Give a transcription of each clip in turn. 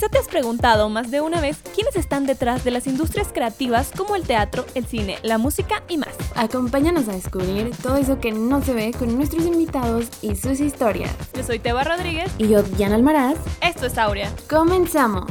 Quizá te has preguntado más de una vez quiénes están detrás de las industrias creativas como el teatro, el cine, la música y más. Acompáñanos a descubrir todo eso que no se ve con nuestros invitados y sus historias. Yo soy Teba Rodríguez. Y yo, Diana Almaraz. Esto es Aurea. Comenzamos.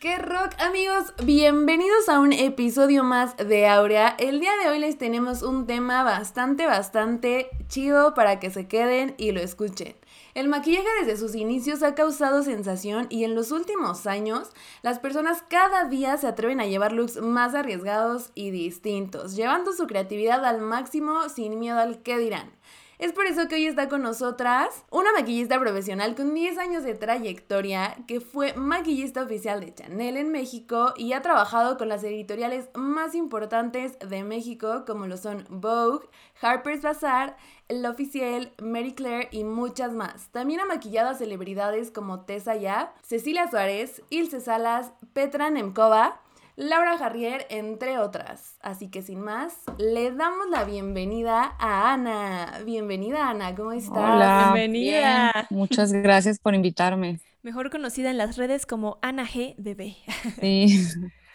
¡Qué rock amigos! Bienvenidos a un episodio más de Aurea. El día de hoy les tenemos un tema bastante, bastante chido para que se queden y lo escuchen. El maquillaje desde sus inicios ha causado sensación y en los últimos años las personas cada día se atreven a llevar looks más arriesgados y distintos, llevando su creatividad al máximo sin miedo al que dirán. Es por eso que hoy está con nosotras una maquillista profesional con 10 años de trayectoria que fue maquillista oficial de Chanel en México y ha trabajado con las editoriales más importantes de México como lo son Vogue, Harper's Bazaar, La Oficial, Mary Claire y muchas más. También ha maquillado a celebridades como Tessa Ya, Cecilia Suárez, Ilse Salas, Petra Nemkova, Laura Jarrier, entre otras. Así que sin más, le damos la bienvenida a Ana. Bienvenida Ana, ¿cómo estás? Hola, Bienvenida. Muchas gracias por invitarme. Mejor conocida en las redes como Ana G. Bebé. Sí,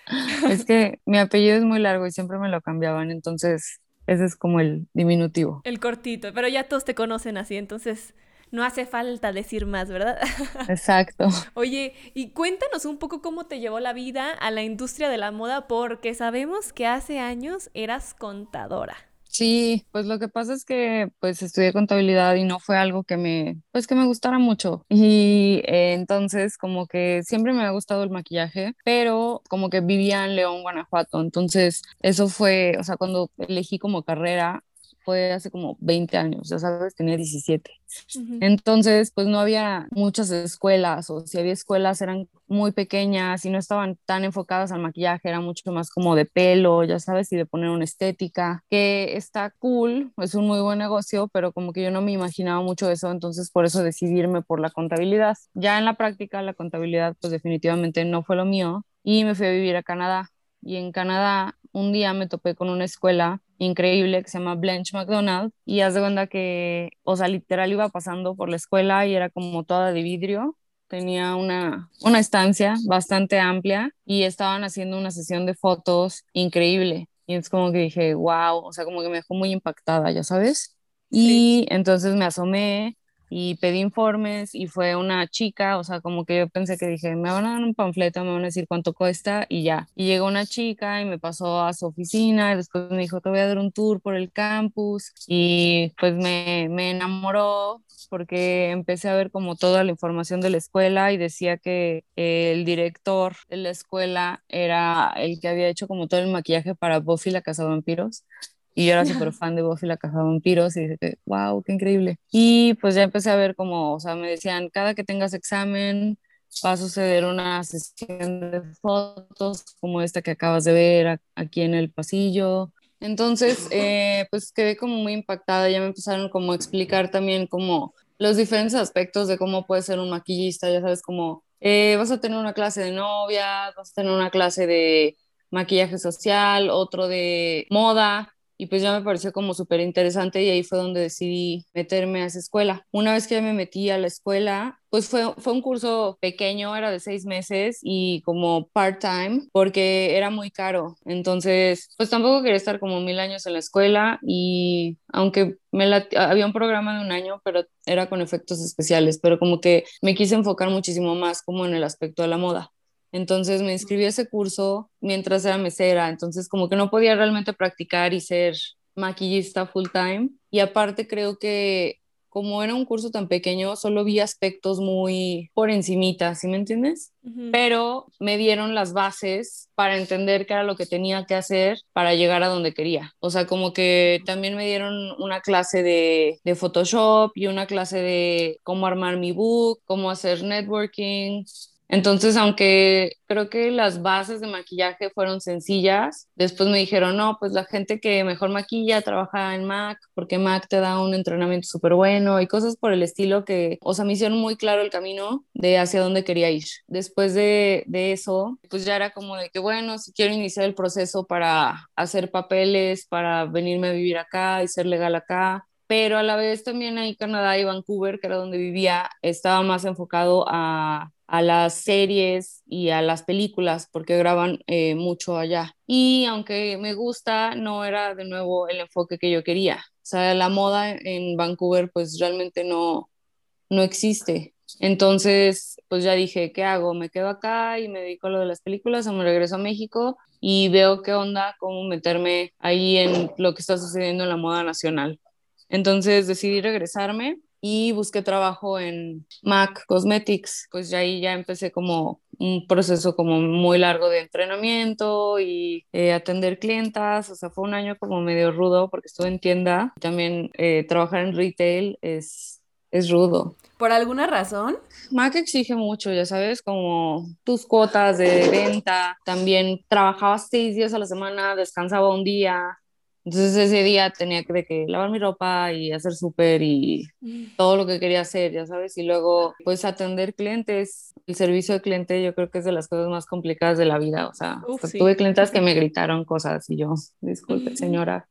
es que mi apellido es muy largo y siempre me lo cambiaban, entonces ese es como el diminutivo. El cortito, pero ya todos te conocen así, entonces no hace falta decir más, ¿verdad? Exacto. Oye, y cuéntanos un poco cómo te llevó la vida a la industria de la moda, porque sabemos que hace años eras contadora. Sí, pues lo que pasa es que pues estudié contabilidad y no fue algo que me, pues que me gustara mucho. Y eh, entonces como que siempre me ha gustado el maquillaje, pero como que vivía en León, Guanajuato. Entonces eso fue, o sea, cuando elegí como carrera, fue hace como 20 años, ya sabes, tenía 17. Entonces, pues no había muchas escuelas o si había escuelas eran muy pequeñas y no estaban tan enfocadas al maquillaje, era mucho más como de pelo, ya sabes, y de poner una estética, que está cool, es un muy buen negocio, pero como que yo no me imaginaba mucho eso, entonces por eso decidirme por la contabilidad. Ya en la práctica, la contabilidad pues definitivamente no fue lo mío y me fui a vivir a Canadá. Y en Canadá un día me topé con una escuela increíble que se llama Blanche McDonald y haz de cuenta que, o sea, literal iba pasando por la escuela y era como toda de vidrio. Tenía una, una estancia bastante amplia y estaban haciendo una sesión de fotos increíble. Y es como que dije, wow, o sea, como que me dejó muy impactada, ya sabes. Y entonces me asomé y pedí informes y fue una chica, o sea, como que yo pensé que dije, me van a dar un panfleto, me van a decir cuánto cuesta y ya. Y llegó una chica y me pasó a su oficina y después me dijo, te voy a dar un tour por el campus y pues me, me enamoró porque empecé a ver como toda la información de la escuela y decía que el director de la escuela era el que había hecho como todo el maquillaje para Buffy la Casa Vampiros y yo era súper fan de Buffy la Casa de Vampiros y dije, wow, qué increíble. Y pues ya empecé a ver como, o sea, me decían, cada que tengas examen va a suceder una sesión de fotos como esta que acabas de ver aquí en el pasillo. Entonces, eh, pues quedé como muy impactada, ya me empezaron como a explicar también como los diferentes aspectos de cómo puede ser un maquillista, ya sabes, como eh, vas a tener una clase de novia, vas a tener una clase de maquillaje social, otro de moda, y pues ya me pareció como súper interesante y ahí fue donde decidí meterme a esa escuela. Una vez que me metí a la escuela, pues fue, fue un curso pequeño, era de seis meses y como part-time porque era muy caro. Entonces, pues tampoco quería estar como mil años en la escuela y aunque me había un programa de un año, pero era con efectos especiales, pero como que me quise enfocar muchísimo más como en el aspecto de la moda. Entonces me inscribí a ese curso mientras era mesera, entonces como que no podía realmente practicar y ser maquillista full time. Y aparte creo que como era un curso tan pequeño, solo vi aspectos muy por encimita, ¿sí me entiendes? Pero me dieron las bases para entender qué era lo que tenía que hacer para llegar a donde quería. O sea, como que también me dieron una clase de, de Photoshop y una clase de cómo armar mi book, cómo hacer networking, entonces, aunque creo que las bases de maquillaje fueron sencillas, después me dijeron, no, pues la gente que mejor maquilla trabaja en MAC, porque MAC te da un entrenamiento súper bueno y cosas por el estilo que, o sea, me hicieron muy claro el camino de hacia dónde quería ir. Después de, de eso, pues ya era como de que, bueno, si quiero iniciar el proceso para hacer papeles, para venirme a vivir acá y ser legal acá, pero a la vez también ahí Canadá y Vancouver, que era donde vivía, estaba más enfocado a, a las series y a las películas, porque graban eh, mucho allá. Y aunque me gusta, no era de nuevo el enfoque que yo quería. O sea, la moda en Vancouver pues realmente no, no existe. Entonces, pues ya dije, ¿qué hago? ¿Me quedo acá y me dedico a lo de las películas o me regreso a México y veo qué onda, cómo meterme ahí en lo que está sucediendo en la moda nacional? Entonces decidí regresarme y busqué trabajo en MAC Cosmetics. Pues ya ahí ya empecé como un proceso como muy largo de entrenamiento y eh, atender clientas. O sea, fue un año como medio rudo porque estuve en tienda. También eh, trabajar en retail es, es rudo. ¿Por alguna razón? Mac exige mucho, ya sabes, como tus cuotas de venta. También trabajaba seis días a la semana, descansaba un día. Entonces ese día tenía que, que lavar mi ropa y hacer súper y mm. todo lo que quería hacer, ya sabes, y luego pues atender clientes. El servicio de cliente yo creo que es de las cosas más complicadas de la vida, o sea, tuve clientes que me gritaron cosas y yo, disculpe señora,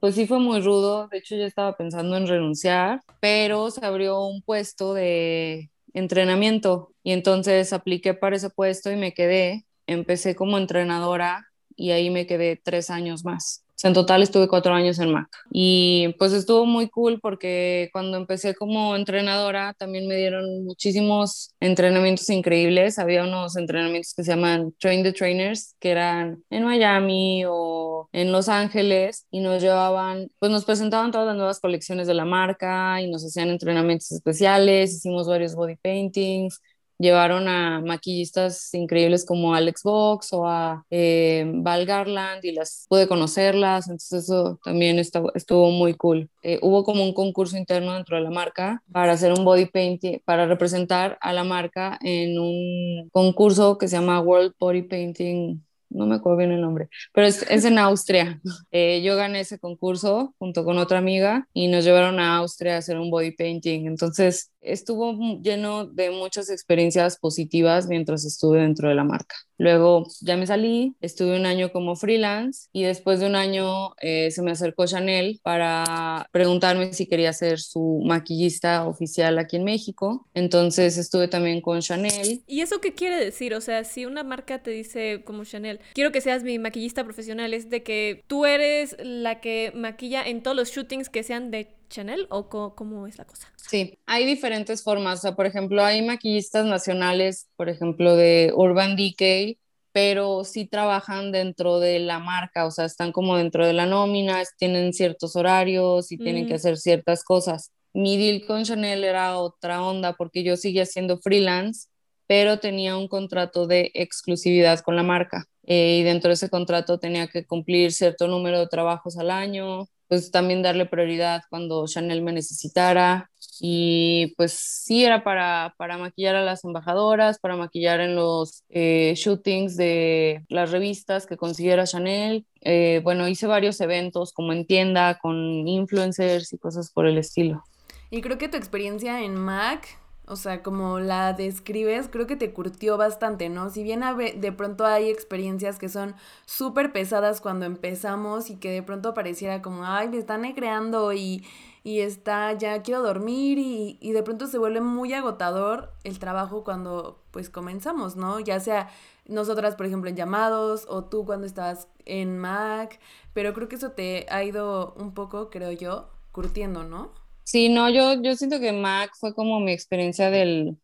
pues sí fue muy rudo, de hecho yo estaba pensando en renunciar, pero se abrió un puesto de entrenamiento. Y entonces apliqué para ese puesto y me quedé, empecé como entrenadora y ahí me quedé tres años más en total estuve cuatro años en Mac. Y pues estuvo muy cool porque cuando empecé como entrenadora también me dieron muchísimos entrenamientos increíbles. Había unos entrenamientos que se llaman Train the Trainers, que eran en Miami o en Los Ángeles y nos llevaban, pues nos presentaban todas las nuevas colecciones de la marca y nos hacían entrenamientos especiales, hicimos varios body paintings llevaron a maquillistas increíbles como Alex Box o a eh, Val Garland y las pude conocerlas, entonces eso también estuvo, muy cool. Eh, hubo como un concurso interno dentro de la marca para hacer un body painting, para representar a la marca en un concurso que se llama World Body Painting no me acuerdo bien el nombre, pero es, en Austria. Eh, yo gané ese concurso junto con otra amiga y nos llevaron a Austria a hacer un body painting. Entonces estuvo lleno de muchas experiencias positivas mientras estuve dentro de la marca. Luego ya me salí, estuve un año como freelance y después de un año eh, se me acercó Chanel para preguntarme si quería ser su maquillista oficial aquí en México. Entonces estuve también con Chanel. ¿Y eso qué quiere decir? O sea, si una marca te dice como Chanel, quiero que seas mi maquillista profesional, es de que tú eres la que maquilla en todos los shootings que sean de Chanel o cómo es la cosa? Sí, hay diferentes formas. O sea, por ejemplo, hay maquillistas nacionales, por ejemplo, de Urban Decay, pero sí trabajan dentro de la marca, o sea, están como dentro de la nómina, tienen ciertos horarios y tienen que mm. hacer ciertas cosas. Mi deal con Chanel era otra onda porque yo seguía siendo freelance, pero tenía un contrato de exclusividad con la marca. Eh, y dentro de ese contrato tenía que cumplir cierto número de trabajos al año, pues también darle prioridad cuando Chanel me necesitara. Y pues sí, era para, para maquillar a las embajadoras, para maquillar en los eh, shootings de las revistas que consiguiera Chanel. Eh, bueno, hice varios eventos como en tienda, con influencers y cosas por el estilo. Y creo que tu experiencia en MAC o sea, como la describes, creo que te curtió bastante, ¿no? Si bien de pronto hay experiencias que son súper pesadas cuando empezamos y que de pronto pareciera como, ay, me están creando y, y está, ya quiero dormir y, y de pronto se vuelve muy agotador el trabajo cuando pues comenzamos, ¿no? Ya sea nosotras, por ejemplo, en llamados o tú cuando estabas en Mac, pero creo que eso te ha ido un poco, creo yo, curtiendo, ¿no? Sí, no, yo, yo siento que Mac fue como mi experiencia del,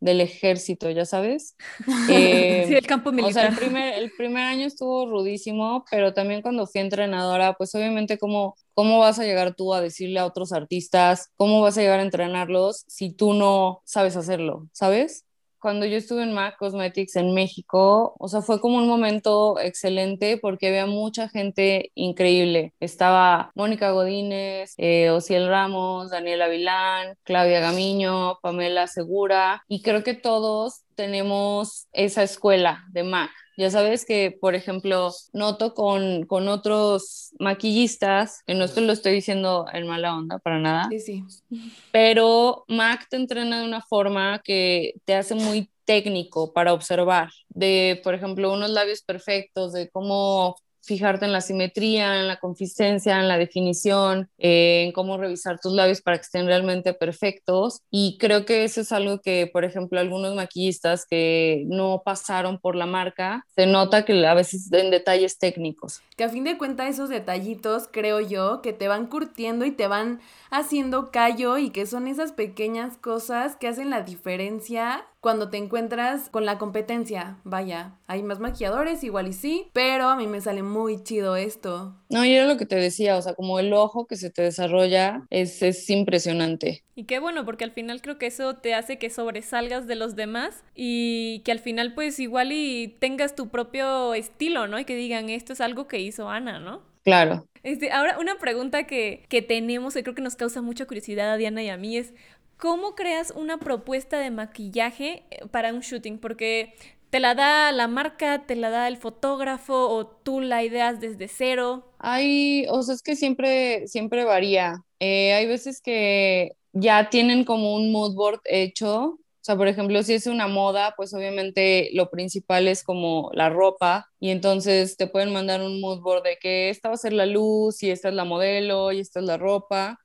del ejército, ya sabes. Eh, sí, el campo militar. O sea, el primer, el primer año estuvo rudísimo, pero también cuando fui entrenadora, pues obviamente cómo, cómo vas a llegar tú a decirle a otros artistas, cómo vas a llegar a entrenarlos si tú no sabes hacerlo, ¿sabes? Cuando yo estuve en MAC Cosmetics en México, o sea, fue como un momento excelente porque había mucha gente increíble. Estaba Mónica Godínez, eh, Ociel Ramos, Daniela Vilán, Claudia Gamiño, Pamela Segura, y creo que todos tenemos esa escuela de MAC. Ya sabes que, por ejemplo, noto con, con otros maquillistas, que no esto lo estoy diciendo en mala onda para nada. Sí, sí. Pero Mac te entrena de una forma que te hace muy técnico para observar, de, por ejemplo, unos labios perfectos, de cómo fijarte en la simetría, en la consistencia, en la definición, eh, en cómo revisar tus labios para que estén realmente perfectos. Y creo que eso es algo que, por ejemplo, algunos maquillistas que no pasaron por la marca, se nota que a veces en detalles técnicos. Que a fin de cuentas esos detallitos, creo yo, que te van curtiendo y te van haciendo callo y que son esas pequeñas cosas que hacen la diferencia cuando te encuentras con la competencia. Vaya, hay más maquilladores, igual y sí, pero a mí me sale muy chido esto. No, y era lo que te decía, o sea, como el ojo que se te desarrolla es, es impresionante. Y qué bueno, porque al final creo que eso te hace que sobresalgas de los demás y que al final pues igual y tengas tu propio estilo, ¿no? Y que digan, esto es algo que hizo Ana, ¿no? Claro. Este, ahora, una pregunta que, que tenemos, que creo que nos causa mucha curiosidad a Diana y a mí es, ¿cómo creas una propuesta de maquillaje eh, para un shooting? Porque te la da la marca, te la da el fotógrafo o tú la ideas desde cero. Hay, o sea, es que siempre, siempre varía. Eh, hay veces que ya tienen como un mood board hecho. O sea, por ejemplo, si es una moda, pues obviamente lo principal es como la ropa y entonces te pueden mandar un mood board de que esta va a ser la luz y esta es la modelo y esta es la ropa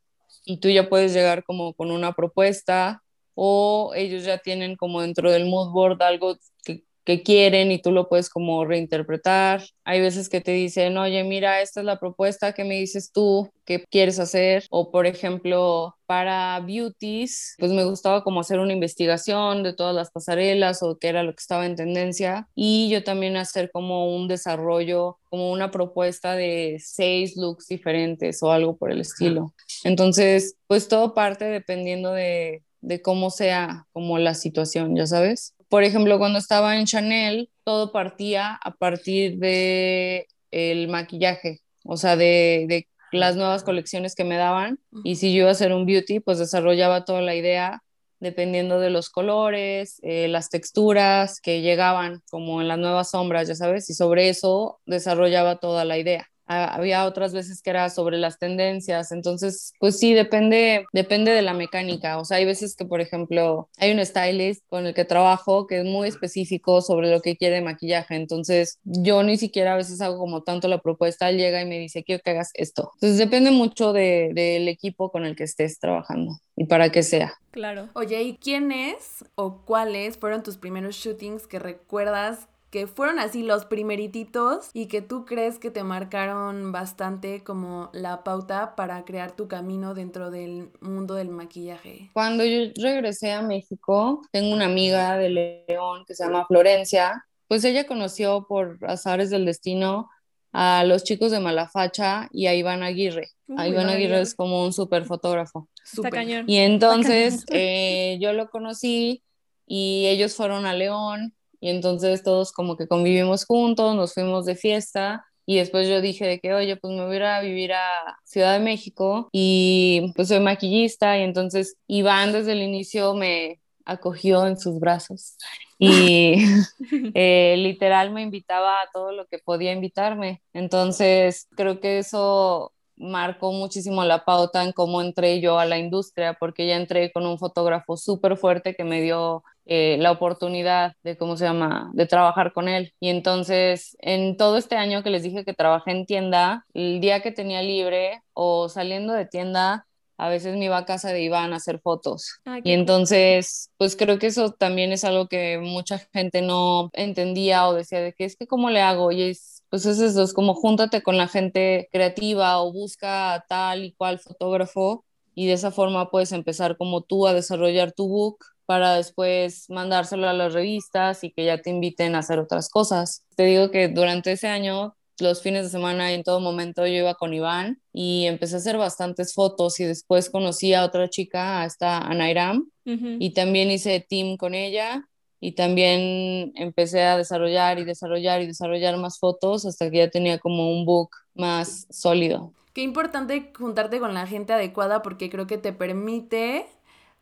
y tú ya puedes llegar como con una propuesta o ellos ya tienen como dentro del mood board algo que, que, quieren y tú lo puedes como reinterpretar. Hay veces que te dicen, oye, mira, esta es la propuesta que me dices tú, qué quieres hacer. O por ejemplo, para beauties, pues me gustaba como hacer una investigación de todas las pasarelas o qué era lo que estaba en tendencia. Y yo también hacer como un desarrollo, como una propuesta de seis looks diferentes o algo por el estilo. Entonces, pues todo parte dependiendo de, de cómo sea como la situación, ya sabes. Por ejemplo, cuando estaba en Chanel, todo partía a partir de el maquillaje, o sea, de, de las nuevas colecciones que me daban. Y si yo iba a hacer un beauty, pues desarrollaba toda la idea dependiendo de los colores, eh, las texturas que llegaban como en las nuevas sombras, ya sabes, y sobre eso desarrollaba toda la idea había otras veces que era sobre las tendencias, entonces pues sí, depende, depende de la mecánica, o sea, hay veces que por ejemplo hay un stylist con el que trabajo que es muy específico sobre lo que quiere maquillaje, entonces yo ni siquiera a veces hago como tanto la propuesta, él llega y me dice quiero que hagas esto, entonces depende mucho del de, equipo con el que estés trabajando y para qué sea. Claro. Oye, ¿y quiénes o cuáles fueron tus primeros shootings que recuerdas que fueron así los primerititos y que tú crees que te marcaron bastante como la pauta para crear tu camino dentro del mundo del maquillaje? Cuando yo regresé a México, tengo una amiga de León que se llama Florencia, pues ella conoció por azares del destino a los chicos de Malafacha y a Iván Aguirre. a Iván Aguirre es como un súper fotógrafo. Y entonces eh, yo lo conocí y ellos fueron a León y entonces todos como que convivimos juntos, nos fuimos de fiesta y después yo dije de que, oye, pues me voy a ir a vivir a Ciudad de México y pues soy maquillista y entonces Iván desde el inicio me acogió en sus brazos y eh, literal me invitaba a todo lo que podía invitarme. Entonces creo que eso marcó muchísimo la pauta en cómo entré yo a la industria, porque ya entré con un fotógrafo súper fuerte que me dio eh, la oportunidad de, ¿cómo se llama?, de trabajar con él. Y entonces, en todo este año que les dije que trabajé en tienda, el día que tenía libre o saliendo de tienda, a veces me iba a casa de Iván a hacer fotos. y entonces, pues creo que eso también es algo que mucha gente no entendía o decía de que es que cómo le hago y es pues es eso, es como júntate con la gente creativa o busca tal y cual fotógrafo y de esa forma puedes empezar como tú a desarrollar tu book para después mandárselo a las revistas y que ya te inviten a hacer otras cosas. Te digo que durante ese año, los fines de semana y en todo momento yo iba con Iván y empecé a hacer bastantes fotos y después conocí a otra chica, a esta Anairam, y también hice team con ella y también empecé a desarrollar y desarrollar y desarrollar más fotos hasta que ya tenía como un book más sólido. Qué importante juntarte con la gente adecuada porque creo que te permite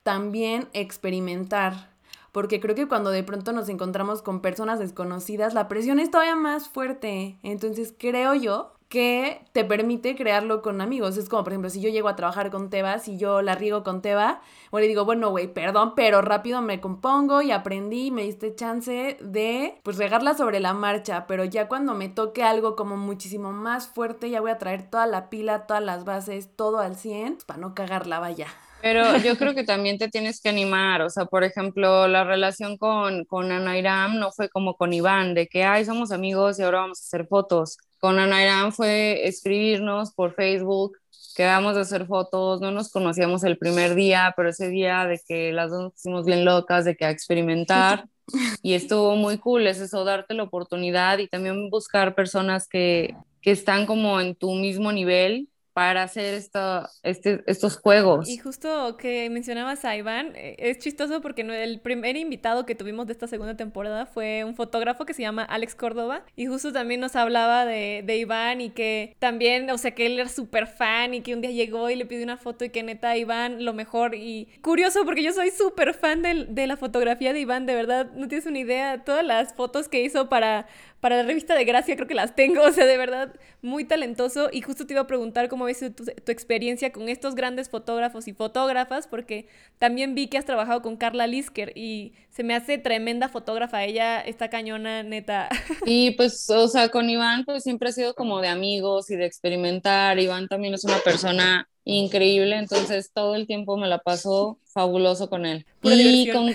también experimentar. Porque creo que cuando de pronto nos encontramos con personas desconocidas, la presión es todavía más fuerte. Entonces creo yo que te permite crearlo con amigos. Es como, por ejemplo, si yo llego a trabajar con Teba, si yo la riego con Teba, o le digo, bueno, güey, perdón, pero rápido me compongo y aprendí, me diste chance de, pues, regarla sobre la marcha, pero ya cuando me toque algo como muchísimo más fuerte, ya voy a traer toda la pila, todas las bases, todo al 100, pues, para no cagarla, vaya. Pero yo creo que también te tienes que animar, o sea, por ejemplo, la relación con, con Anairam no fue como con Iván, de que, ay, somos amigos y ahora vamos a hacer fotos con Ana fue escribirnos por Facebook, quedamos de hacer fotos, no nos conocíamos el primer día, pero ese día de que las dos nos pusimos bien locas, de que a experimentar, y estuvo muy cool, es eso, darte la oportunidad y también buscar personas que, que están como en tu mismo nivel para hacer esto, este, estos juegos. Y justo que mencionabas a Iván, eh, es chistoso porque el primer invitado que tuvimos de esta segunda temporada fue un fotógrafo que se llama Alex Córdoba y justo también nos hablaba de, de Iván y que también, o sea, que él era súper fan y que un día llegó y le pidió una foto y que neta Iván lo mejor y curioso porque yo soy súper fan de, de la fotografía de Iván, de verdad, no tienes una idea, todas las fotos que hizo para para la revista de Gracia creo que las tengo, o sea, de verdad, muy talentoso. Y justo te iba a preguntar cómo ves tu, tu, experiencia con estos grandes fotógrafos y fotógrafas, porque también vi que has trabajado con Carla Lisker y se me hace tremenda fotógrafa, ella está cañona, neta. Y pues, o sea, con Iván pues siempre ha sido como de amigos y de experimentar. Iván también es una persona increíble, entonces todo el tiempo me la paso fabuloso con él. y con,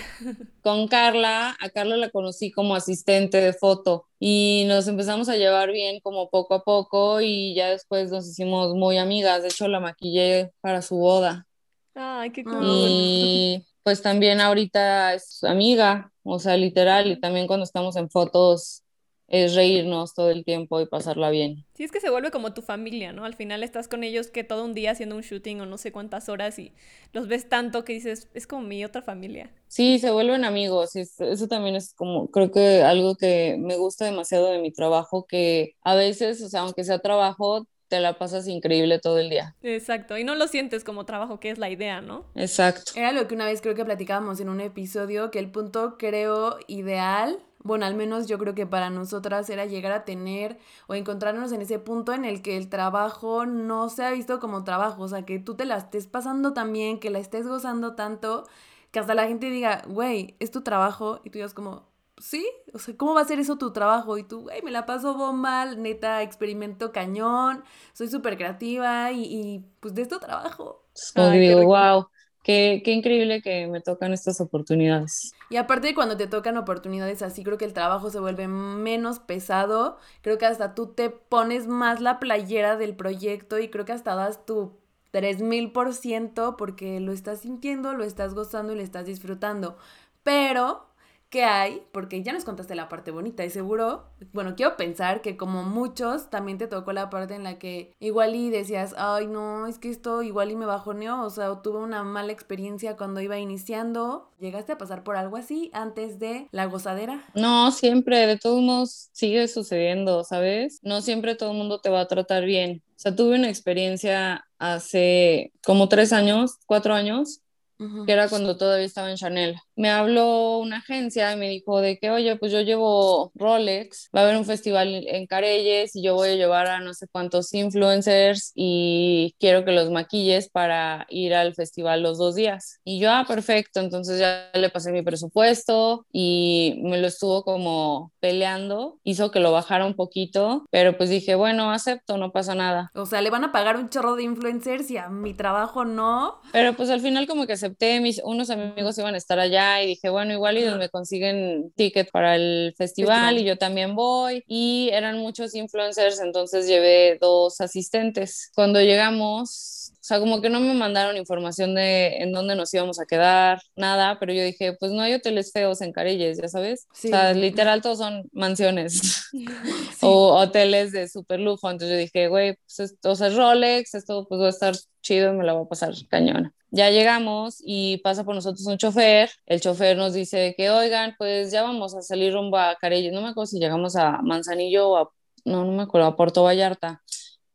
con, Carla, a Carla la conocí como asistente de foto y nos empezamos a llevar bien como poco a poco y ya después nos hicimos muy amigas, de hecho la maquillé para su boda. Ay, qué cool. Y pues también ahorita es amiga, o sea, literal, y también cuando estamos en fotos es reírnos todo el tiempo y pasarla bien. Sí, es que se vuelve como tu familia, ¿no? Al final estás con ellos que todo un día haciendo un shooting o no sé cuántas horas y los ves tanto que dices, es como mi otra familia. Sí, se vuelven amigos y eso también es como, creo que algo que me gusta demasiado de mi trabajo, que a veces, o sea, aunque sea trabajo, te la pasas increíble todo el día. Exacto, y no lo sientes como trabajo, que es la idea, ¿no? Exacto. Era lo que una vez creo que platicábamos en un episodio, que el punto creo ideal bueno, al menos yo creo que para nosotras era llegar a tener o encontrarnos en ese punto en el que el trabajo no se ha visto como trabajo, o sea, que tú te la estés pasando tan bien, que la estés gozando tanto, que hasta la gente diga, güey, es tu trabajo, y tú digas como, sí, o sea, ¿cómo va a ser eso tu trabajo? Y tú, güey, me la paso bomba, neta, experimento cañón, soy súper creativa y, y, pues de esto trabajo. Ay, digo, wow. Qué, increíble que me tocan estas oportunidades. Y aparte cuando te tocan oportunidades así, creo que el trabajo se vuelve menos pesado, creo que hasta tú te pones más la playera del proyecto y creo que hasta das tu 3000% porque lo estás sintiendo, lo estás gozando y lo estás disfrutando. Pero qué hay, porque ya nos contaste la parte bonita y seguro, bueno, quiero pensar que como muchos también te tocó la parte en la que igual y decías, ay no, es que esto igual y me bajoneó, o sea, tuve una mala experiencia cuando iba iniciando. ¿Llegaste a pasar por algo así antes de la gozadera? No, siempre, de todos modos sigue sucediendo, ¿sabes? No siempre todo el mundo te va a tratar bien. O sea, tuve una experiencia hace como tres años, cuatro años, que era cuando todavía estaba en Chanel. Me habló una agencia y me dijo de que, oye, pues yo llevo Rolex, va a haber un festival en Carelles y yo voy a llevar a no sé cuántos influencers y quiero que los maquilles para ir al festival los dos días. Y yo, ah, perfecto, entonces ya le pasé mi presupuesto y me lo estuvo como peleando, hizo que lo bajara un poquito, pero pues dije, bueno, acepto, no pasa nada. O sea, le van a pagar un chorro de influencers y a mi trabajo no. Pero pues al final como que se mis, unos amigos iban a estar allá y dije, bueno, igual y me consiguen ticket para el festival y yo también voy. Y eran muchos influencers, entonces llevé dos asistentes. Cuando llegamos, sea, como que no me mandaron información de en dónde nos íbamos a quedar, nada, pero yo dije, pues no hay hoteles feos en Carelles, ya sabes. O sea, literal todos son mansiones o hoteles de super lujo. Entonces yo dije, güey, pues esto o sea, es Rolex, esto pues va a estar chido y me la voy a pasar cañona. Ya llegamos y pasa por nosotros un chofer. El chofer nos dice que, oigan, pues ya vamos a salir rumbo a Carelles. No me acuerdo si llegamos a Manzanillo o a, no, no me acuerdo, a Puerto Vallarta.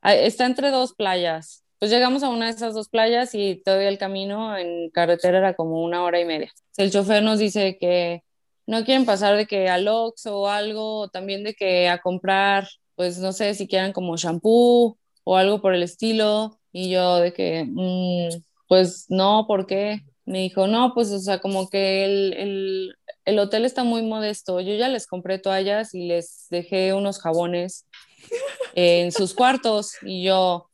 Ah, está entre dos playas. Pues llegamos a una de esas dos playas y todavía el camino en carretera era como una hora y media. El chofer nos dice que no quieren pasar de que al Ox o algo, o también de que a comprar pues no sé si quieran como shampoo o algo por el estilo. Y yo de que, mm, pues no, ¿por qué? Me dijo, no, pues o sea, como que el, el hotel está muy modesto. Yo ya les compré toallas y les dejé unos jabones en sus cuartos. Y yo,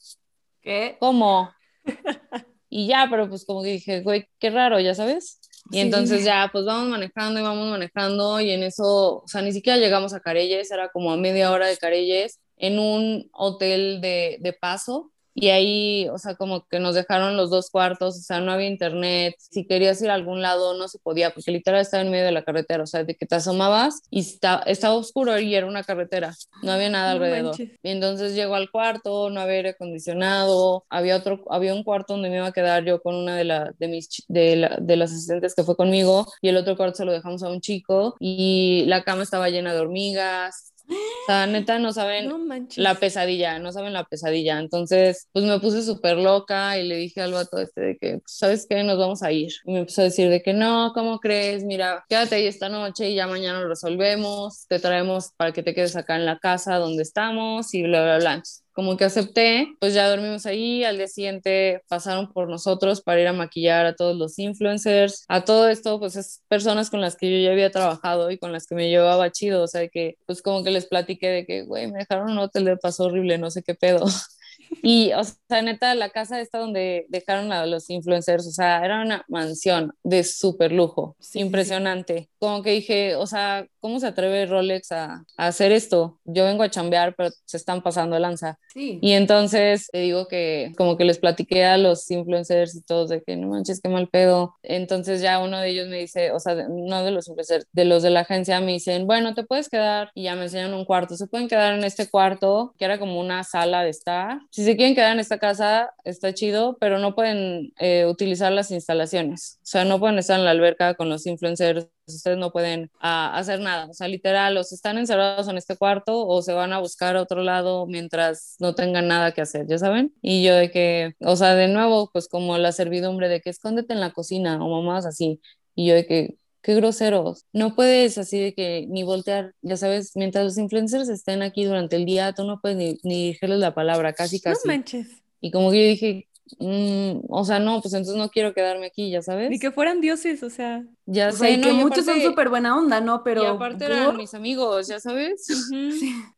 ¿Qué? ¿cómo? Y ya, pero pues como que dije, güey, qué raro, ya sabes. Y Sí. entonces ya, pues vamos manejando y vamos manejando y en eso, o sea, ni siquiera llegamos a Carelles, era como a media hora de Carelles, en un hotel de, de paso. Y ahí, o sea, como que nos dejaron los dos cuartos, o sea, no había internet. Si querías ir a algún lado, no se podía, porque literal estaba en medio de la carretera, o sea, de que te asomabas y está, estaba oscuro y era una carretera, no había nada No alrededor. manches. Y entonces llego al cuarto, no había aire acondicionado, había otro, había un cuarto donde me iba a quedar yo con una de, la, de, mis, chi- de, la- de las asistentes que fue conmigo y el otro cuarto se lo dejamos a un chico y la cama estaba llena de hormigas. O sea, neta, no saben No la pesadilla, no saben la pesadilla. Entonces, pues me puse súper loca y le dije al vato este de que, pues, ¿sabes qué? Nos vamos a ir. Y me empezó a decir de que no, ¿cómo crees? Mira, quédate ahí esta noche y ya mañana lo resolvemos. Te traemos para que te quedes acá en la casa donde estamos y bla, bla, bla. Como que acepté, pues ya dormimos ahí. Al día siguiente pasaron por nosotros para ir a maquillar a todos los influencers. A todo esto, pues es personas con las que yo ya había trabajado y con las que me llevaba chido. O sea, que pues como que les platiqué de que, güey, me dejaron un hotel de paso horrible, no sé qué pedo. Y, o sea, neta, la casa esta donde dejaron a los influencers, o sea, era una mansión de súper lujo, Sí, sí, sí. impresionante. Como que dije, o sea, ¿cómo se atreve Rolex a, a hacer esto? Yo vengo a chambear, pero se están pasando lanza. Sí. Y entonces te digo que como que les platiqué a los influencers y todos de que no manches, qué mal pedo. Entonces ya uno de ellos me dice, o sea, no de los influencers, de los de la agencia me dicen, bueno, te puedes quedar y ya me enseñan un cuarto. Se pueden quedar en este cuarto, que era como una sala de estar. Si se quieren quedar en esta casa, está chido, pero no pueden eh, utilizar las instalaciones. O sea, no pueden estar en la alberca con los influencers ustedes no pueden ah, hacer nada. O sea, literal, o se están encerrados en este cuarto o se van a buscar a otro lado mientras no tengan nada que hacer, ¿ya saben? Y yo de que, o sea, de nuevo, pues como la servidumbre de que escóndete en la cocina o mamás así. Y yo de que, qué groseros. No puedes así de que ni voltear, ya sabes, mientras los influencers estén aquí durante el día, tú no puedes ni, ni dirigirles la palabra, casi, No casi. manches. y como que yo dije, mm, o sea, no, pues entonces no quiero quedarme aquí, ya sabes. Ni que fueran dioses, o sea. Ya O sé, sea, no, que muchos son súper buena onda, ¿no? Pero. y aparte eran mis amigos, ya sabes.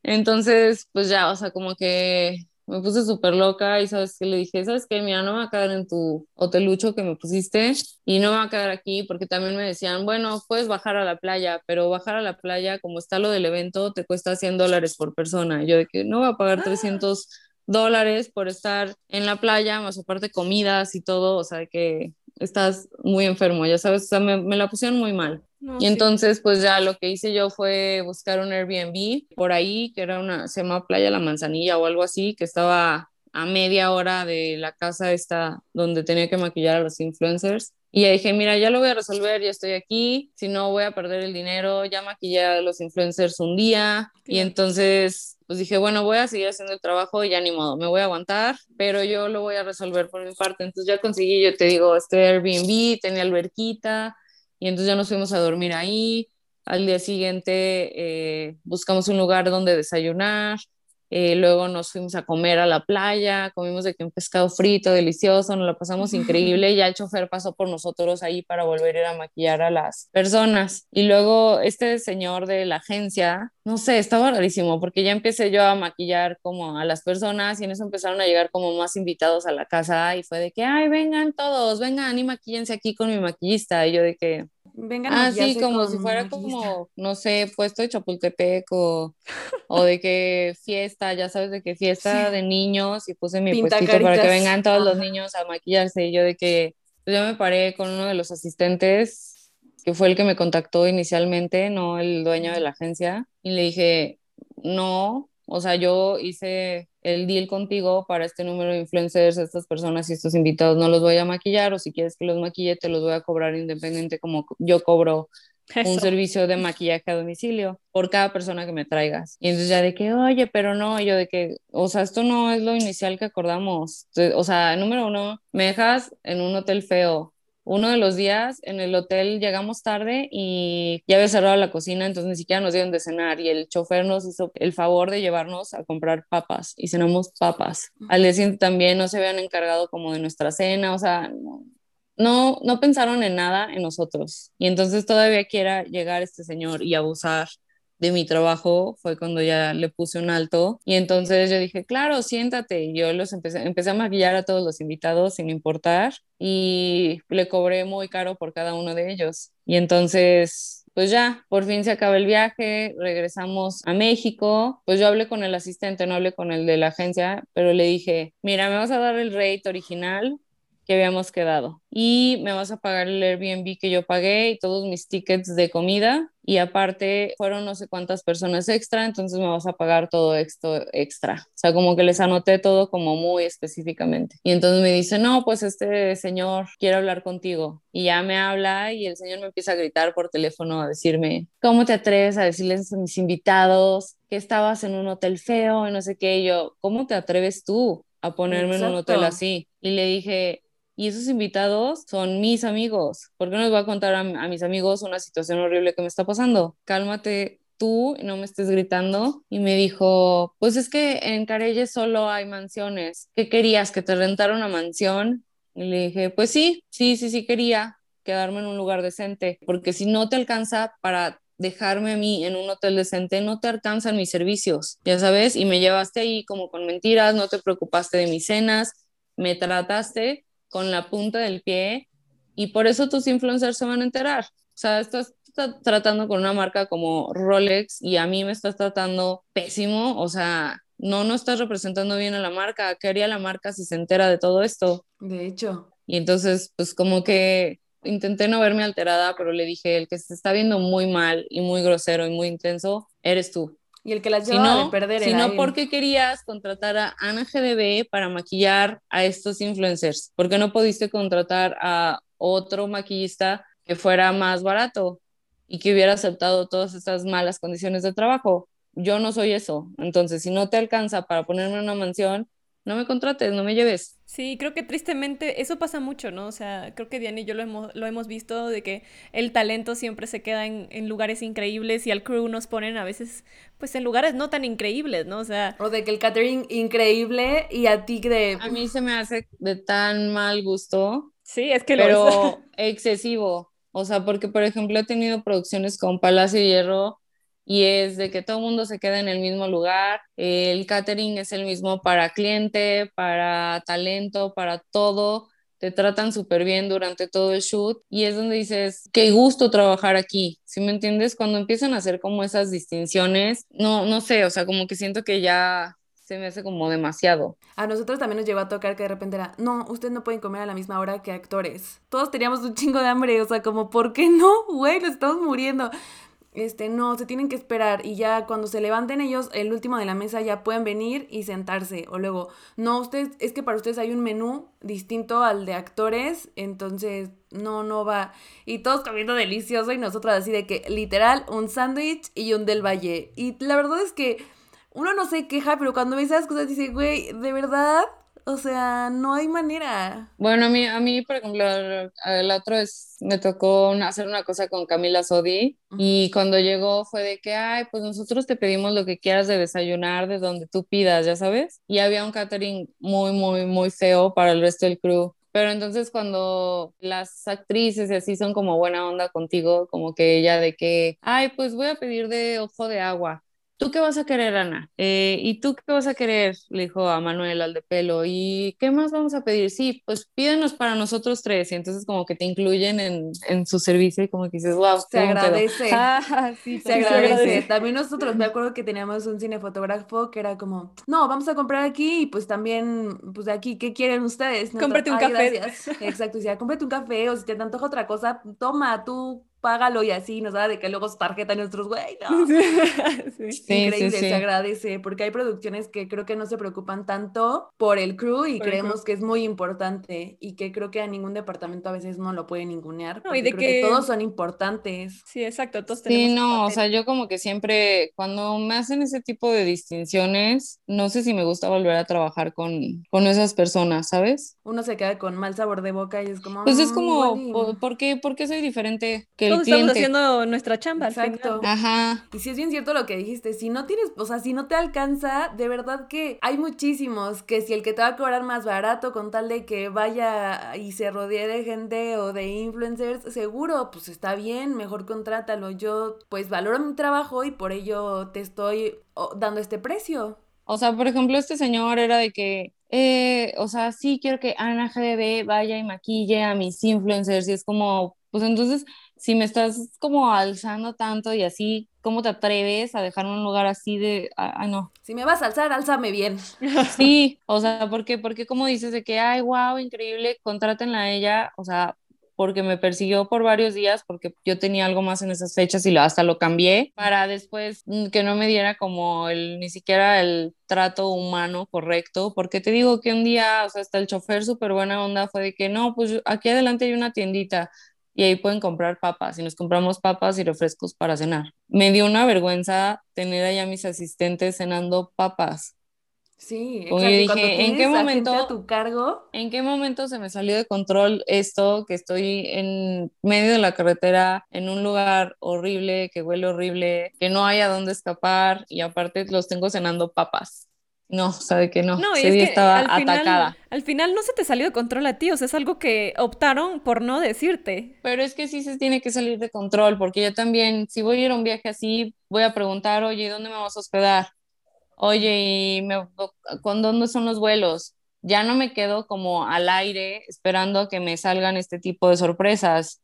Entonces, pues ya, o sea, como que me puse súper loca y sabes que le dije, sabes qué, mira, no me va a quedar en tu hotelucho que me pusiste y no me va a quedar aquí porque también me decían, bueno, puedes bajar a la playa, pero bajar a la playa, como está lo del evento, te cuesta 100 dólares por persona. Y yo de que no voy a pagar 300 dólares por estar en la playa, más aparte comidas y todo, o sea, que estás muy enfermo, ya sabes, o sea, me, me la pusieron muy mal. No, Y sí. entonces, pues ya lo que hice yo fue buscar un Airbnb por ahí, que era una, se llama Playa La Manzanilla o algo así, que estaba a media hora de la casa esta donde tenía que maquillar a los influencers. Y ya dije, mira, ya lo voy a resolver, ya estoy aquí, si no voy a perder el dinero, ya maquillé a los influencers un día. Y entonces, pues dije, bueno, voy a seguir haciendo el trabajo y ya ni modo, me voy a aguantar, pero yo lo voy a resolver por mi parte. Entonces ya conseguí, yo te digo, este Airbnb, tenía alberquita, y entonces ya nos fuimos a dormir ahí. Al día siguiente eh, buscamos un lugar donde desayunar. Eh, luego nos fuimos a comer a la playa, comimos de que un pescado frito delicioso, nos lo pasamos increíble. Ya el chofer pasó por nosotros ahí para volver a ir a maquillar a las personas. Y luego este señor de la agencia, no sé, estaba rarísimo porque ya empecé yo a maquillar como a las personas y en eso empezaron a llegar como más invitados a la casa y fue de que, ay, vengan todos, vengan y maquillense aquí con mi maquillista. Y yo de que, Vengan Ah, sí, como si fuera como, no sé, puesto de Chapultepec o, o de que fiesta, ya sabes, de que fiesta Sí. de niños y puse mi Pinta puestito para que caritas. vengan todos los Ajá. niños a maquillarse. Y yo de que, pues yo me paré con uno de los asistentes, que fue el que me contactó inicialmente, no el dueño de la agencia, y le dije, no, o sea, yo hice el deal contigo para este número de influencers, estas personas y estos invitados no los voy a maquillar o si quieres que los maquille te los voy a cobrar independiente como yo cobro un servicio de maquillaje a domicilio por cada persona que me traigas. Y entonces ya de que, oye, pero no, yo de que, o sea, esto no es lo inicial que acordamos. O sea, número uno, me dejas en un hotel feo uno de los días en el hotel llegamos tarde y ya había cerrado la cocina, entonces ni siquiera nos dieron de cenar y el chofer nos hizo el favor de llevarnos a comprar papas y cenamos papas. Al día siguiente también no se habían encargado como de nuestra cena, o sea, no, no pensaron en nada en nosotros. Y entonces todavía quiera llegar este señor y abusar de mi trabajo fue cuando ya le puse un alto y entonces yo dije, claro, siéntate. Y yo los empecé, empecé a maquillar a todos los invitados sin importar y le cobré muy caro por cada uno de ellos. Y entonces pues ya, por fin se acaba el viaje, regresamos a México, pues yo hablé con el asistente, no hablé con el de la agencia, pero le dije, mira, me vas a dar el rate original que habíamos quedado y me vas a pagar el Airbnb que yo pagué y todos mis tickets de comida y aparte fueron no sé cuántas personas extra, entonces me vas a pagar todo esto extra. O sea, como que les anoté todo como muy específicamente. Y entonces me dice, no, pues este señor quiere hablar contigo. Y ya me habla y el señor me empieza a gritar por teléfono a decirme, ¿cómo te atreves a decirles a mis invitados que estabas en un hotel feo y no sé qué? Y yo, ¿cómo te atreves tú a ponerme en un hotel así? Y le dije, y esos invitados son mis amigos. ¿Por qué no les voy a contar a, mis amigos una situación horrible que me está pasando? Cálmate tú, no me estés gritando. Y me dijo, pues es que en Carelles solo hay mansiones. ¿Qué querías? ¿Que te rentara una mansión? Y le dije, pues sí, sí, sí, sí quería quedarme en un lugar decente, porque si no te alcanza para dejarme a mí en un hotel decente, no te alcanzan mis servicios, ya sabes, y me llevaste ahí como con mentiras, no te preocupaste de mis cenas, me trataste con la punta del pie y por eso tus influencers se van a enterar. O sea, estás, tratando con una marca como Rolex y a mí me estás tratando pésimo, o sea, no, no estás representando bien a la marca. ¿Qué haría la marca si se entera de todo esto? De hecho. Y entonces, pues como que intenté no verme alterada, pero le dije, el que se está viendo muy mal y muy grosero y muy intenso, eres tú. Y el que las lleva a perder Si no, ¿por qué querías contratar a Ana GDB para maquillar a estos influencers? ¿Por qué no pudiste contratar a otro maquillista que fuera más barato y que hubiera aceptado todas estas malas condiciones de trabajo? Yo no soy eso. Entonces, si no te alcanza para ponerme en una mansión, no me contrates, no me lleves. Sí, creo que tristemente eso pasa mucho, ¿no? O sea, creo que Diana y yo lo hemos, lo hemos visto de que el talento siempre se queda en, en, lugares increíbles y al crew nos ponen a veces, pues, en lugares no tan increíbles, ¿no? O sea... O de que el catering increíble y a ti de... A mí se me hace de tan mal gusto. Sí, es que pero lo excesivo. O sea, porque, por ejemplo, he tenido producciones con Palacio de Hierro y es de que todo el mundo se queda en el mismo lugar, el catering es el mismo para cliente, para talento, para todo, te tratan súper bien durante todo el shoot y es donde dices, qué gusto trabajar aquí, ¿sí me entiendes? Cuando empiezan a hacer como esas distinciones, no, no sé, o sea, como que siento que ya se me hace como demasiado. A nosotros también nos llegó a tocar que de repente era, no, ustedes no pueden comer a la misma hora que actores. Todos teníamos un chingo de hambre, o sea, como, ¿por qué no? Güey, nos estamos muriendo este, no, se tienen que esperar y ya cuando se levanten ellos, el último de la mesa ya pueden venir y sentarse. O luego, no, ustedes, es que para ustedes hay un menú distinto al de actores, entonces no, no va. Y todos comiendo delicioso y nosotros así de que literal un sándwich y un del valle. Y la verdad es que uno no se queja, pero cuando ve esas cosas dice, güey, de verdad, o sea, no hay manera. Bueno, a mí, a mí por ejemplo, el otro es, me tocó hacer una cosa con Camila Sodi y cuando llegó fue de que, ay, pues nosotros te pedimos lo que quieras de desayunar, de donde tú pidas, ya sabes. Y había un catering muy, muy, muy feo para el resto del crew. Pero entonces cuando las actrices y así son como buena onda contigo, como que ella de que, ay, pues voy a pedir de ojo de agua. ¿Tú qué vas a querer, Ana? Eh, ¿Y tú qué vas a querer? Le dijo a Manuel al de pelo. ¿Y qué más vamos a pedir? Sí, pues pídenos para nosotros tres. Y entonces como que te incluyen en, en su servicio y como que dices, wow. Se agradece. Ah, sí, se, agradece. También nosotros, me acuerdo que teníamos un cinefotógrafo que era como, no, vamos a comprar aquí y pues también, pues de aquí, ¿qué quieren ustedes? Cómprate un café. Exacto, o sea, cómprate un café o si te antoja otra cosa, toma, tú págalo y así, nos da de que luego su tarjeta nuestros, güey, no. Sí. Increíble, sí, sí. se agradece, porque hay producciones que creo que no se preocupan tanto por el crew y Por creemos que es muy importante y que creo que a ningún departamento a veces no lo pueden ningunear, No, porque y de creo que... que- todos son importantes. Sí, exacto, todos Sí, tenemos un no, o sea, yo como que siempre, cuando me hacen ese tipo de distinciones, no sé si me gusta volver a trabajar con, con esas personas, ¿sabes? Uno se queda con mal sabor de boca y es como... Pues es "Mm, como, igual y-". ¿por, por qué, por qué soy diferente que Todos estamos cliente? haciendo nuestra chamba al final. Exacto. Ajá, Y sí es bien cierto lo que dijiste, si no tienes, o sea, si no te alcanza, de verdad que hay muchísimos que si el que te va a cobrar más barato con tal de que vaya y se rodee de gente o de influencers, seguro, pues está bien, mejor contrátalo. Yo pues valoro mi trabajo y por ello te estoy dando este precio. O sea, por ejemplo, este señor era de que, eh, o sea, sí quiero que Ana GDB vaya y maquille a mis influencers y es como, pues entonces, si me estás como alzando tanto y así, ¿cómo te atreves a dejarme un lugar así de, ah, ah, no? Si me vas a alzar, álzame bien. Sí, o sea, porque, porque como dices de que, ay, wow, increíble, contrátenla a ella, o sea, porque me persiguió por varios días, porque yo tenía algo más en esas fechas y lo, hasta lo cambié para después mm, que no me diera como el, ni siquiera el trato humano correcto, porque te digo que un día, o sea, hasta el chofer súper buena onda fue de que, no, pues aquí adelante hay una tiendita y ahí pueden comprar papas y nos compramos papas y refrescos para cenar. Me dio una vergüenza tener allá a mis asistentes cenando papas. Sí, Como exacto. yo y cuando dije, ¿en qué momento- a tu cargo, ¿En qué momento se me salió de control esto, que estoy en medio de la carretera, en un lugar horrible, que huele horrible, que no hay a dónde escapar y aparte los tengo cenando papas? No, sabe que no, No, y es que estaba al final, atacada. al final no se te salió de control a ti, o sea, es algo que optaron por no decirte. Pero es que sí se tiene que salir de control, porque yo también, si voy a ir a un viaje así, voy a preguntar, oye, ¿dónde me vas a hospedar? Oye, ¿y me, con dónde son los vuelos? Ya no me quedo como al aire esperando a que me salgan este tipo de sorpresas.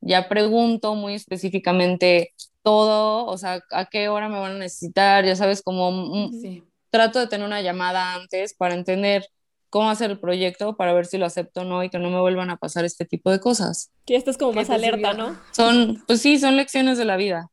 Ya pregunto muy específicamente todo, o sea, a qué hora me van a necesitar, ya sabes, como sí. Trato de tener una llamada antes para entender cómo hacer el proyecto, para ver si lo acepto o no y que no me vuelvan a pasar este tipo de cosas. Que ya estás como más alerta, sirvió. ¿no? Son, pues sí, son lecciones de la vida.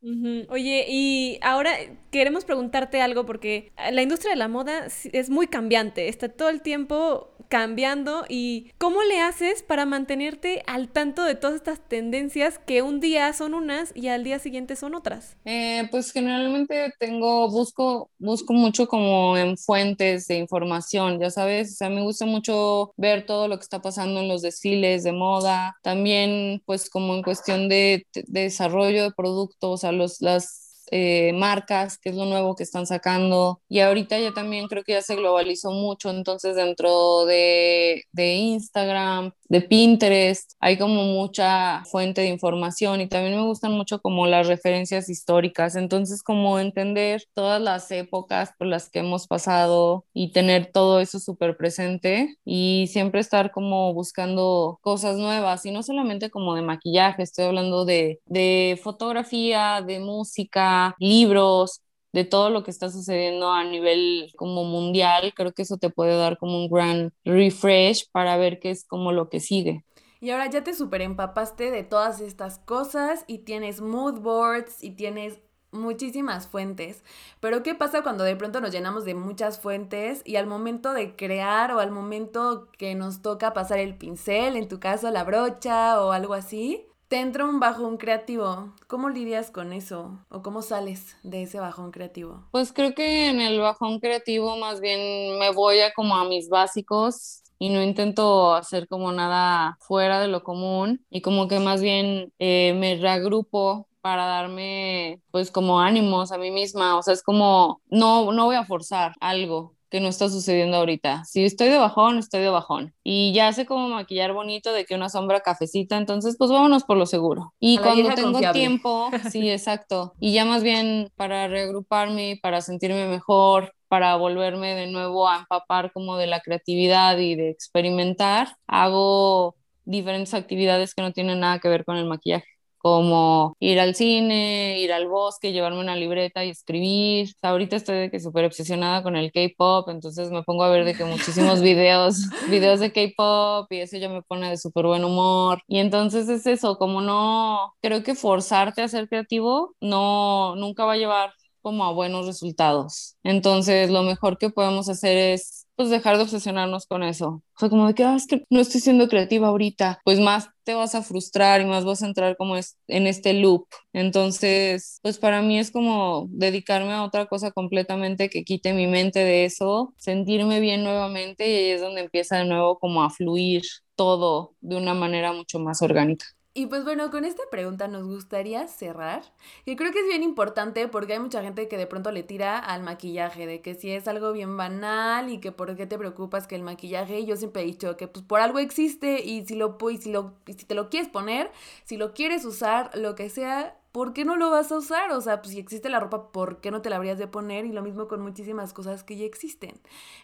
Oye, y ahora queremos preguntarte algo porque la industria de la moda es muy cambiante, está todo el tiempo cambiando y ¿cómo le haces para mantenerte al tanto de todas estas tendencias que un día son unas y al día siguiente son otras? Eh, pues generalmente tengo, busco, busco mucho como en fuentes de información, ya sabes, o sea, me gusta mucho ver todo lo que está pasando en los desfiles de moda, también pues como en cuestión de, de desarrollo de productos, o sea, los, las eh, marcas, que es lo nuevo que están sacando. Y ahorita ya también creo que ya se globalizó mucho, entonces dentro de, de Instagram, de Pinterest, hay como mucha fuente de información y también me gustan mucho como las referencias históricas, entonces como entender todas las épocas por las que hemos pasado y tener todo eso súper presente y siempre estar como buscando cosas nuevas y no solamente como de maquillaje, estoy hablando de, de fotografía, de música, libros, de todo lo que está sucediendo a nivel como mundial, creo que eso te puede dar como un gran refresh para ver qué es como lo que sigue. Y ahora ya te super empapaste de todas estas cosas y tienes mood boards y tienes muchísimas fuentes. Pero ¿qué pasa cuando de pronto nos llenamos de muchas fuentes y al momento de crear o al momento que nos toca pasar el pincel, en tu caso la brocha o algo así, te entra un bajón creativo? ¿Cómo lidias con eso? ¿O cómo sales de ese bajón creativo? Pues creo que en el bajón creativo más bien me voy a como a mis básicos y no intento hacer como nada fuera de lo común y como que más bien eh, me reagrupo para darme pues como ánimos a mí misma, o sea, es como no, no voy a forzar algo que no está sucediendo ahorita. Si estoy de bajón, estoy de bajón. Y ya sé cómo maquillar bonito de que una sombra cafecita, entonces pues vámonos por lo seguro. Y cuando tengo confiable. tiempo, sí, exacto. Y ya más bien para reagruparme, para sentirme mejor, para volverme de nuevo a empapar como de la creatividad y de experimentar, hago diferentes actividades que no tienen nada que ver con el maquillaje. Como ir al cine, ir al bosque, llevarme una libreta y escribir. Ahorita estoy de que súper obsesionada con el K-pop, entonces me pongo a ver de que muchísimos videos, videos de K-pop y eso ya me pone de súper buen humor. Y entonces es eso, como no, creo que forzarte a ser creativo no, nunca va a llevar como a buenos resultados. Entonces, lo mejor que podemos hacer es pues dejar de obsesionarnos con eso. O sea, como de que, ah, es no estoy siendo creativa ahorita, pues más te vas a frustrar y más vas a entrar como es, en este loop. Entonces, pues para mí es como dedicarme a otra cosa completamente que quite mi mente de eso, sentirme bien nuevamente y ahí es donde empieza de nuevo como a fluir todo de una manera mucho más orgánica. Y pues bueno, con esta pregunta nos gustaría cerrar, que creo que es bien importante porque hay mucha gente que de pronto le tira al maquillaje, de que si es algo bien banal y que por qué te preocupas que el maquillaje, yo siempre he dicho que pues por algo existe y si lo y si lo y si te lo quieres poner, si lo quieres usar, lo que sea, ¿por qué no lo vas a usar? O sea, pues si existe la ropa, ¿por qué no te la habrías de poner? Y lo mismo con muchísimas cosas que ya existen.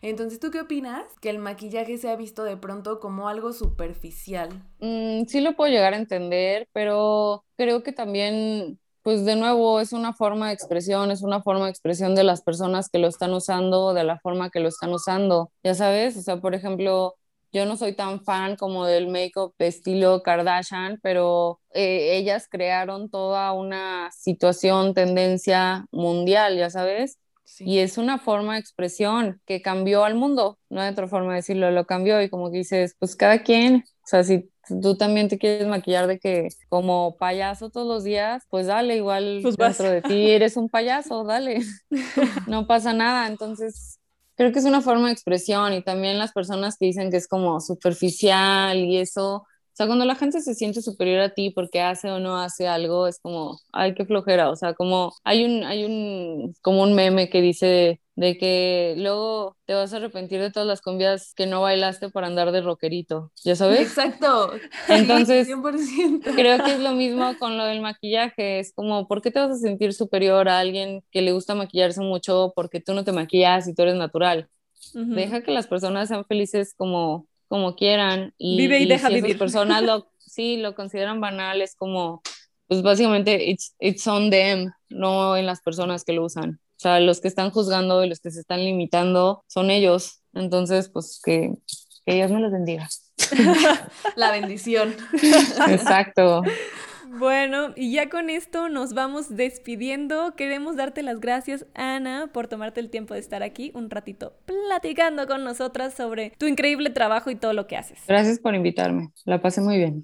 Entonces, ¿tú qué opinas? Que el maquillaje se ha visto de pronto como algo superficial. Mm, sí lo puedo llegar a entender, pero creo que también pues de nuevo es una forma de expresión, es una forma de expresión de las personas que lo están usando, de la forma que lo están usando. Ya sabes, o sea, por ejemplo, yo no soy tan fan como del make-up estilo Kardashian, pero eh, ellas crearon toda una situación, tendencia mundial, ya sabes. Y es una forma de expresión que cambió al mundo, no hay otra forma de decirlo, lo cambió y como que dices, pues cada quien, o sea, si tú también te quieres maquillar de que como payaso todos los días, pues dale, igual pues dentro de ti eres un payaso, dale, no pasa nada, entonces creo que es una forma de expresión y también las personas que dicen que es como superficial y eso, o sea, cuando la gente se siente superior a ti porque hace o no hace algo, es como, ay, qué flojera, o sea, como hay un, hay un, como un meme que dice de que luego te vas a arrepentir de todas las cumbias que no bailaste por andar de rockerito, ¿ya sabes? Exacto. Entonces, creo que es lo mismo con lo del maquillaje, es como, ¿por qué te vas a sentir superior a alguien que le gusta maquillarse mucho porque tú no te maquillas y tú eres natural? Deja que las personas sean felices como, como quieran y, Vive y, deja si vivir. personas lo, sí, lo consideran banal, es como, pues básicamente it's, it's on them, no en las personas que lo usan. O sea, los que están juzgando y los que se están limitando son ellos. Entonces, pues que, que Dios me los bendiga. La bendición. Exacto. Bueno, y ya con esto nos vamos despidiendo. Queremos darte las gracias, Ana, por tomarte el tiempo de estar aquí un ratito platicando con nosotras sobre tu increíble trabajo y todo lo que haces. Gracias por invitarme. La pasé muy bien.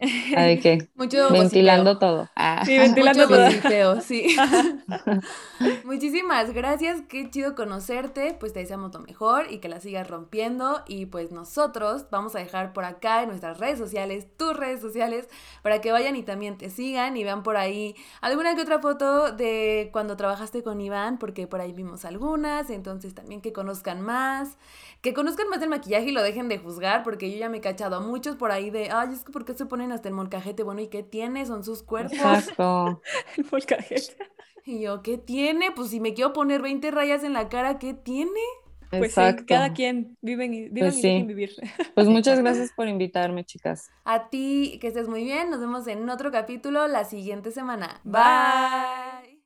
¿De qué? Mucho ventilando todo. Ah. Sí, ventilando Mucho todo. sí. Muchísimas gracias, qué chido conocerte, pues te deseamos lo mejor y que la sigas rompiendo y pues nosotros vamos a dejar por acá en nuestras redes sociales, tus redes sociales, para que vayan y también te sigan y vean por ahí alguna que otra foto de cuando trabajaste con Iván, porque por ahí vimos algunas, entonces también que conozcan más, que conozcan más el maquillaje y lo dejen de juzgar, porque yo ya me he cachado a muchos por ahí de, ay, es que ¿por qué se ponen hasta el molcajete? Bueno, ¿y qué tiene? Son sus cuerpos. Exacto. El molcajete. Y yo, ¿qué tiene? Pues si me quiero poner 20 rayas en la cara, ¿qué tiene? Pues sí, Exacto. cada quien viven y, vivan Pues y sí. dejen vivir. Pues muchas gracias por invitarme, chicas. A ti, que estés muy bien. Nos vemos en otro capítulo la siguiente semana. Bye.